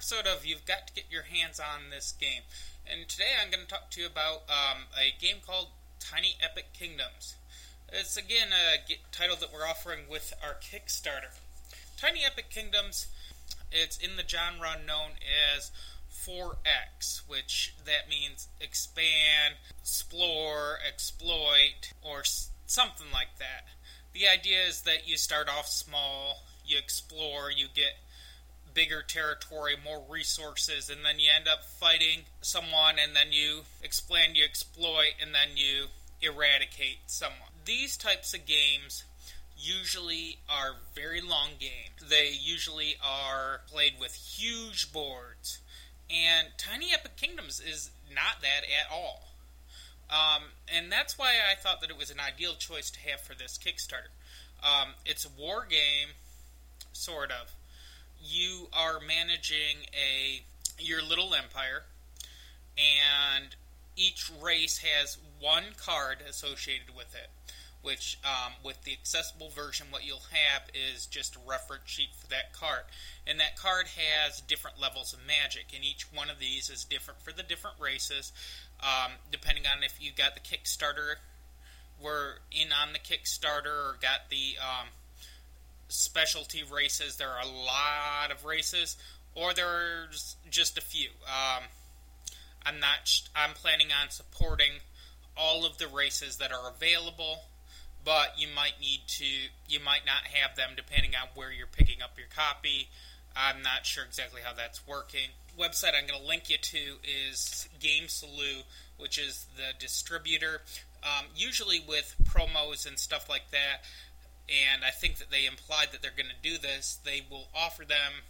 episode of You've Got to Get Your Hands on This Game. And today I'm going to talk to you about um, a game called Tiny Epic Kingdoms. It's again a title that we're offering with our Kickstarter. Tiny Epic Kingdoms, it's in the genre known as 4X, which that means expand, explore, exploit, or something like that. The idea is that you start off small, you explore, you get bigger territory, more resources, and then you end up fighting someone, and then you expand, you exploit, and then you eradicate someone. These types of games usually are very long games. They usually are played with huge boards, and Tiny Epic Kingdoms is not that at all. Um, and that's why I thought that it was an ideal choice to have for this Kickstarter. Um, it's a war game, sort of you are managing a your little empire, and each race has one card associated with it. Which, um, with the accessible version, what you'll have is just a reference sheet for that card. And that card has different levels of magic, and each one of these is different for the different races, um, depending on if you got the Kickstarter, were in on the Kickstarter, or got the um, specialty races. There are a lot of races, or there's just a few. Um, I'm not. I'm planning on supporting all of the races that are available, but you might need to. You might not have them depending on where you're picking up your copy. I'm not sure exactly how that's working. Website I'm going to link you to is Game Salute, which is the distributor. Um, usually with promos and stuff like that, and I think that they implied that they're going to do this. They will offer them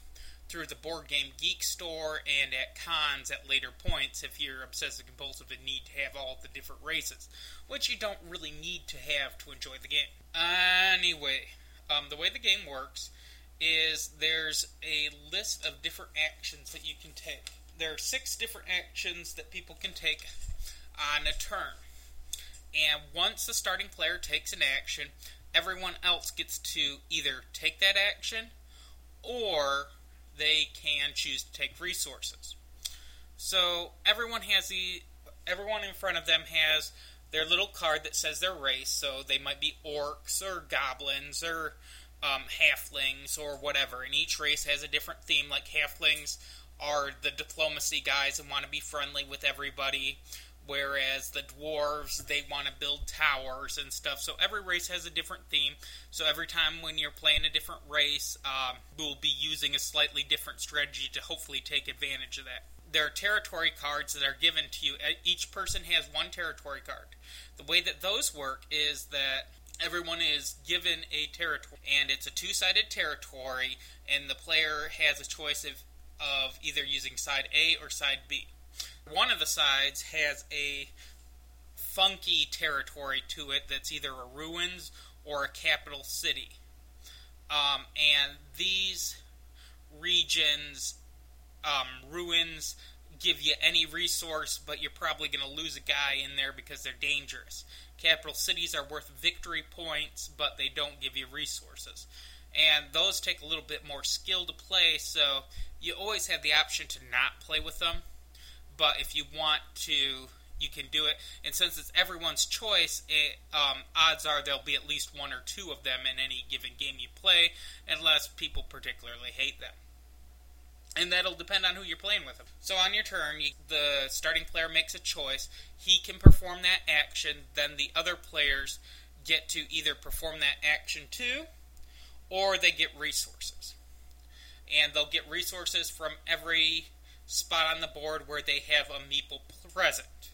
through the Board Game Geek store and at cons at later points if you're obsessive compulsive and need to have all the different races, which you don't really need to have to enjoy the game. Anyway, um, the way the game works is there's a list of different actions that you can take. There are six different actions that people can take on a turn. And once the starting player takes an action, everyone else gets to either take that action or they can choose to take resources. So everyone has the everyone in front of them has their little card that says their race. So they might be orcs or goblins or um, halflings or whatever. And each race has a different theme. Like halflings are the diplomacy guys and want to be friendly with everybody whereas the dwarves they want to build towers and stuff. So every race has a different theme. So every time when you're playing a different race, um, we'll be using a slightly different strategy to hopefully take advantage of that. There are territory cards that are given to you. Each person has one territory card. The way that those work is that everyone is given a territory, and it's a two-sided territory, and the player has a choice of of either using side A or side B one of the sides has a funky territory to it that's either a ruins or a capital city. Um, and these regions, um, ruins, give you any resource, but you're probably going to lose a guy in there because they're dangerous. Capital cities are worth victory points, but they don't give you resources. And those take a little bit more skill to play, so you always have the option to not play with them but if you want to, you can do it. And since it's everyone's choice, it, um, odds are there'll be at least one or two of them in any given game you play, unless people particularly hate them. And that'll depend on who you're playing with them. So on your turn, you, the starting player makes a choice. He can perform that action. Then the other players get to either perform that action too, or they get resources. And they'll get resources from every spot on the board where they have a meeple present,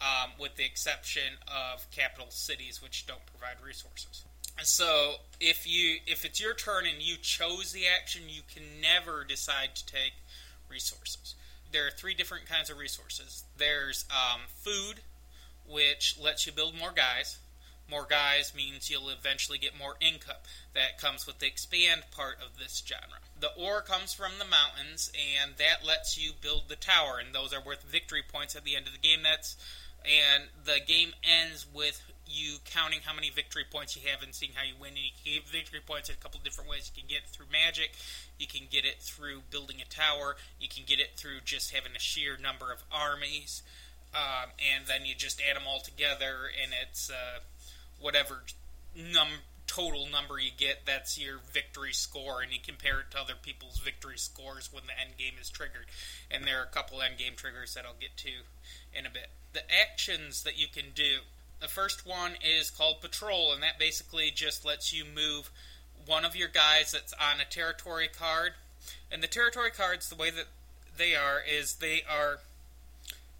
um, with the exception of capital cities, which don't provide resources. So if you if it's your turn and you chose the action, you can never decide to take resources. There are three different kinds of resources. There's um, food, which lets you build more guys. More guys means you'll eventually get more income. That comes with the expand part of this genre. The ore comes from the mountains, and that lets you build the tower, and those are worth victory points at the end of the game. That's and the game ends with you counting how many victory points you have and seeing how you win. And you can get victory points in a couple different ways. You can get it through magic, you can get it through building a tower, you can get it through just having a sheer number of armies, um, and then you just add them all together, and it's uh, whatever num total number you get, that's your victory score, and you compare it to other people's victory scores when the end game is triggered. And there are a couple end game triggers that I'll get to in a bit. The actions that you can do. The first one is called Patrol, and that basically just lets you move one of your guys that's on a territory card. And the territory cards, the way that they are, is they are.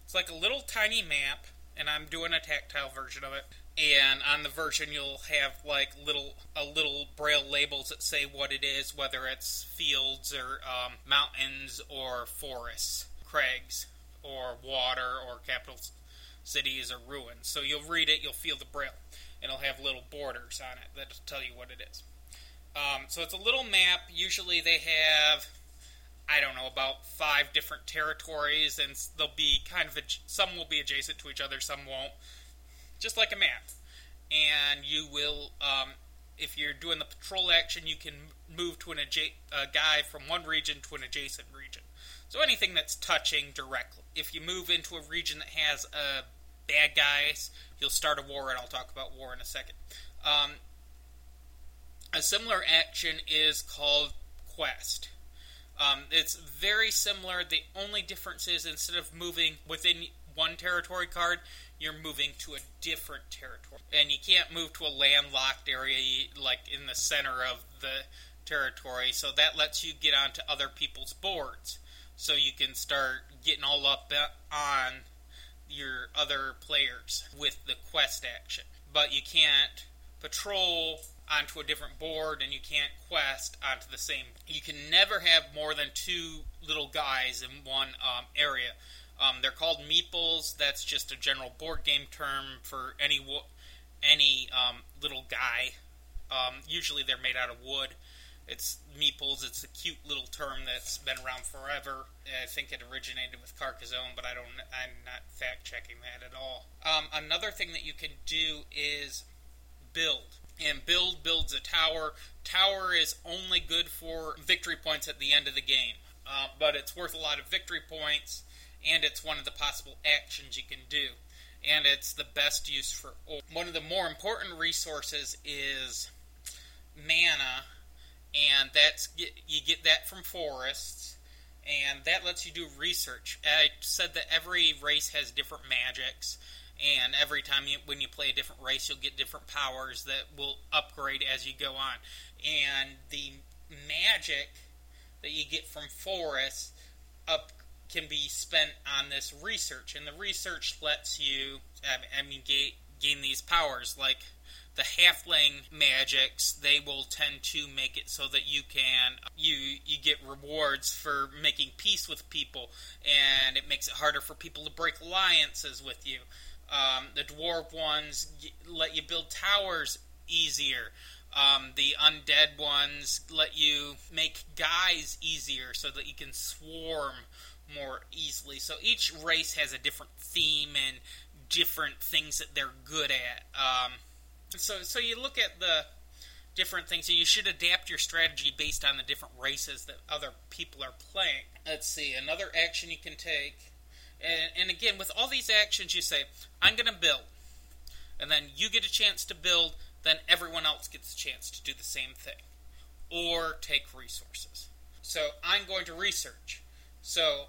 It's like a little tiny map, and I'm doing a tactile version of it and on the version you'll have like little a little braille labels that say what it is, whether it's fields or um, mountains or forests, crags or water or capital cities or ruins. So you'll read it, you'll feel the braille, and it'll have little borders on it that'll tell you what it is. Um, so it's a little map. Usually they have. I don't know about five different territories, and they'll be kind of some will be adjacent to each other, some won't just like a map. And you will, um, if you're doing the patrol action, you can move to an adja- a guy from one region to an adjacent region. So anything that's touching directly. If you move into a region that has uh, bad guys, you'll start a war, and I'll talk about war in a second. Um, a similar action is called Quest. Um, it's very similar. The only difference is instead of moving within one territory card, you're moving to a different territory. And you can't move to a landlocked area like in the center of the territory, so that lets you get onto other people's boards. So you can start getting all up on your other players with the quest action. But you can't patrol onto a different board and you can't quest onto the same. You can never have more than two little guys in one um, area. Um, they're called meeples. That's just a general board game term for any wo- any um, little guy. Um, usually they're made out of wood. It's meeples. It's a cute little term that's been around forever. I think it originated with Carcassonne, but I don't. I'm not fact checking that at all. Um, another thing that you can do is build. And build builds a tower. Tower is only good for victory points at the end of the game, uh, but it's worth a lot of victory points and it's one of the possible actions you can do. And it's the best use for. One of the more important resources is mana, and that's you get that from forests, and that lets you do research. I said that every race has different magics, and every time you, when you play a different race, you'll get different powers that will upgrade as you go on. And the magic that you get from forests up can be spent on this research, and the research lets you, I mean, gain, gain these powers. Like the halfling magics, they will tend to make it so that you can you you get rewards for making peace with people, and it makes it harder for people to break alliances with you. Um, the dwarf ones let you build towers easier. Um, the undead ones let you make guys easier so that you can swarm more easily. So each race has a different theme and different things that they're good at. Um, so so you look at the different things, and you should adapt your strategy based on the different races that other people are playing. Let's see another action you can take, and, and again with all these actions, you say I'm going to build, and then you get a chance to build. Then everyone else gets a chance to do the same thing, or take resources. So I'm going to research. So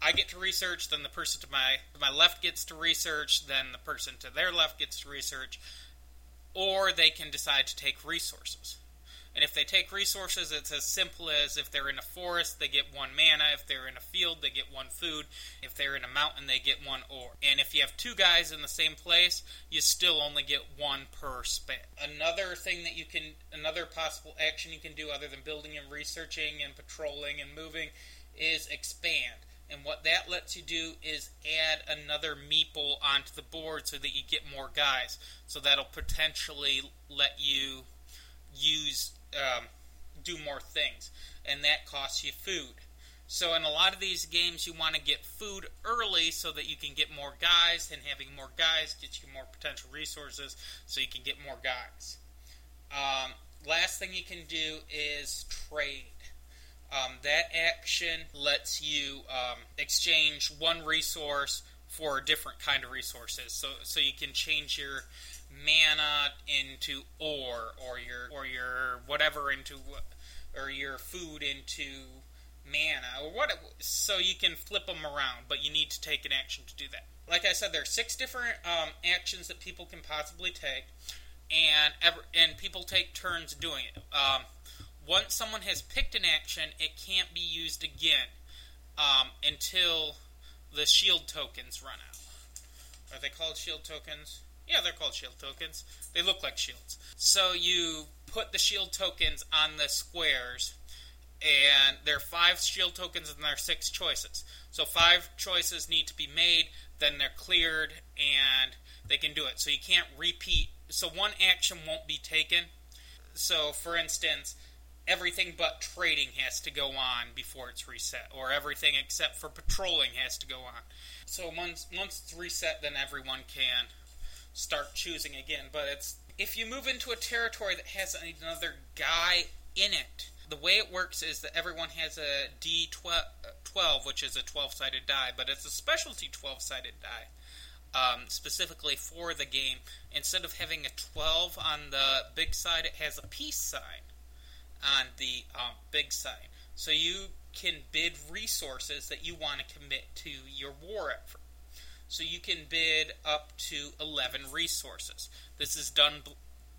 I get to research, then the person to my to my left gets to research, then the person to their left gets to research, or they can decide to take resources. And if they take resources, it's as simple as if they're in a forest, they get one mana. If they're in a field, they get one food. If they're in a mountain, they get one ore. And if you have two guys in the same place, you still only get one per span. Another thing that you can, another possible action you can do other than building and researching and patrolling and moving is expand. And what that lets you do is add another meeple onto the board so that you get more guys. So that'll potentially let you use um, do more things, and that costs you food. So in a lot of these games, you want to get food early so that you can get more guys, and having more guys gets you more potential resources, so you can get more guys. Um, last thing you can do is trade. Um, that action lets you um, exchange one resource for a different kind of resources. So so you can change your mana into ore or your or your whatever into or your food into mana or what so you can flip them around but you need to take an action to do that like i said there are six different um, actions that people can possibly take and ever, and people take turns doing it um, once someone has picked an action it can't be used again um, until the shield tokens run out are they called shield tokens yeah they're called shield tokens they look like shields so you put the shield tokens on the squares and there are five shield tokens and there are six choices. So five choices need to be made, then they're cleared, and they can do it. So you can't repeat. So one action won't be taken. So, for instance, everything but trading has to go on before it's reset, or everything except for patrolling has to go on. So once once it's reset, then everyone can start choosing again. But it's if you move into a territory that has another guy in it the way it works is that everyone has a D12, which is a 12 sided die, but it's a specialty 12 sided die. Um, specifically for the game, instead of having a 12 on the big side, it has a peace sign on the um, big side. So you can bid resources that you want to commit to your war effort. So you can bid up to 11 resources. This is done bl-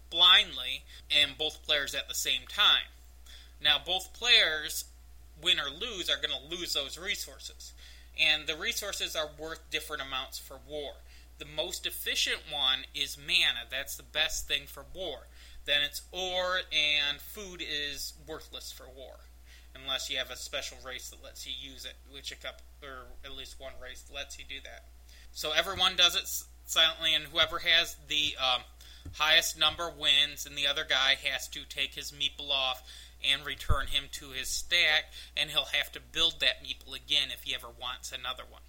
blindly and both players at the same time. Now, both players, win or lose, are going to lose those resources. And the resources are worth different amounts for war. The most efficient one is mana. That's the best thing for war. Then it's ore, and food is worthless for war. Unless you have a special race that lets you use it, which a couple, or at least one race lets you do that. So everyone does it silently, and whoever has the um, highest number wins, and the other guy has to take his meeple off and return him to his stack, and he'll have to build that meeple again if he ever wants another one.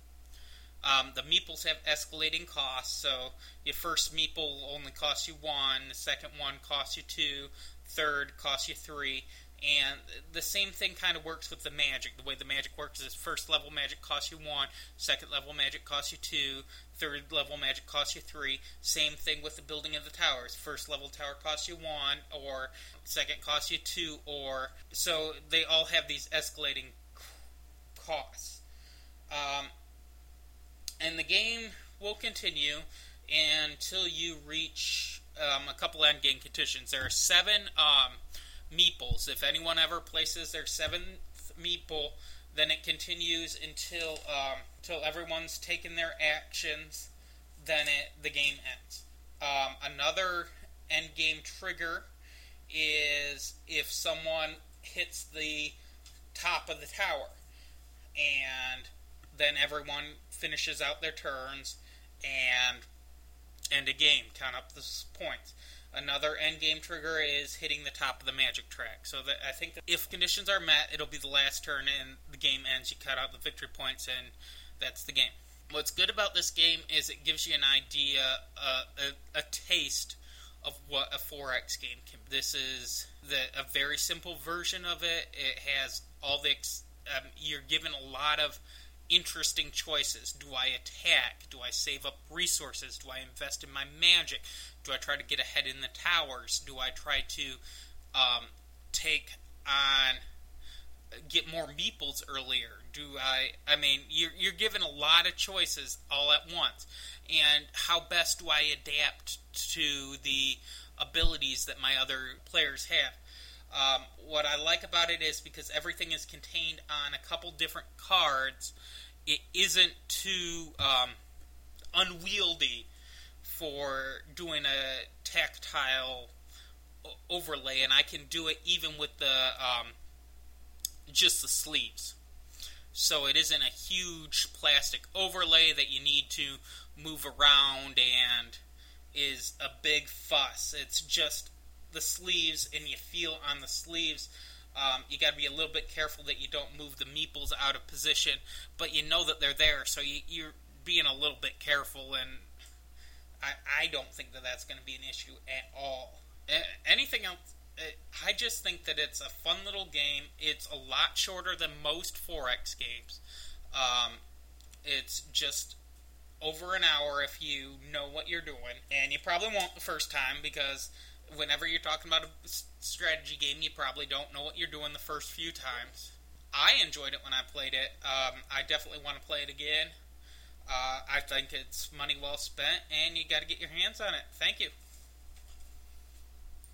Um, the meeples have escalating costs, so your first meeple only costs you one, the second one costs you two, third costs you three, and the same thing kind of works with the magic. The way the magic works is first level magic costs you one, second level magic costs you two, third level magic costs you three. Same thing with the building of the towers. First level tower costs you one, or second costs you two, or so they all have these escalating costs. Um, and the game will continue until you reach um, a couple end game conditions. There are seven um, meeples. If anyone ever places their seventh meeple, then it continues until um, until everyone's taken their actions. Then it the game ends. Um, another end game trigger is if someone hits the top of the tower, and then everyone finishes out their turns and end a game. Count up the points. Another end game trigger is hitting the top of the magic track. So that I think that if conditions are met, it'll be the last turn and the game ends. You cut out the victory points and that's the game. What's good about this game is it gives you an idea, uh, a, a, taste of what a 4X game can. be. This is the, a very simple version of it. It has all the um, you're given a lot of interesting choices. Do I attack? Do I save up resources? Do I invest in my magic? Do I try to get ahead in the towers? Do I try to um, take on get more meeples earlier? Do I? I mean, you're you're given a lot of choices all at once, and how best do I adapt to the abilities that my other players have? Um, what I like about it is because everything is contained on a couple different cards, it isn't too um, unwieldy for doing a tactile overlay, and I can do it even with the um, just the sleeves. So it isn't a huge plastic overlay that you need to move around and is a big fuss. It's just the sleeves, and you feel on the sleeves Um, you got to be a little bit careful that you don't move the meeples out of position, but you know that they're there, so you, you're being a little bit careful. And I, I don't think that that's going to be an issue at all. Anything else? I just think that it's a fun little game. It's a lot shorter than most 4X games. Um, it's just over an hour if you know what you're doing, and you probably won't the first time because whenever you're talking about a strategy game, you probably don't know what you're doing the first few times. I enjoyed it when I played it. Um, I definitely want to play it again. Uh, I think it's money well spent, and you got to get your hands on it. Thank you.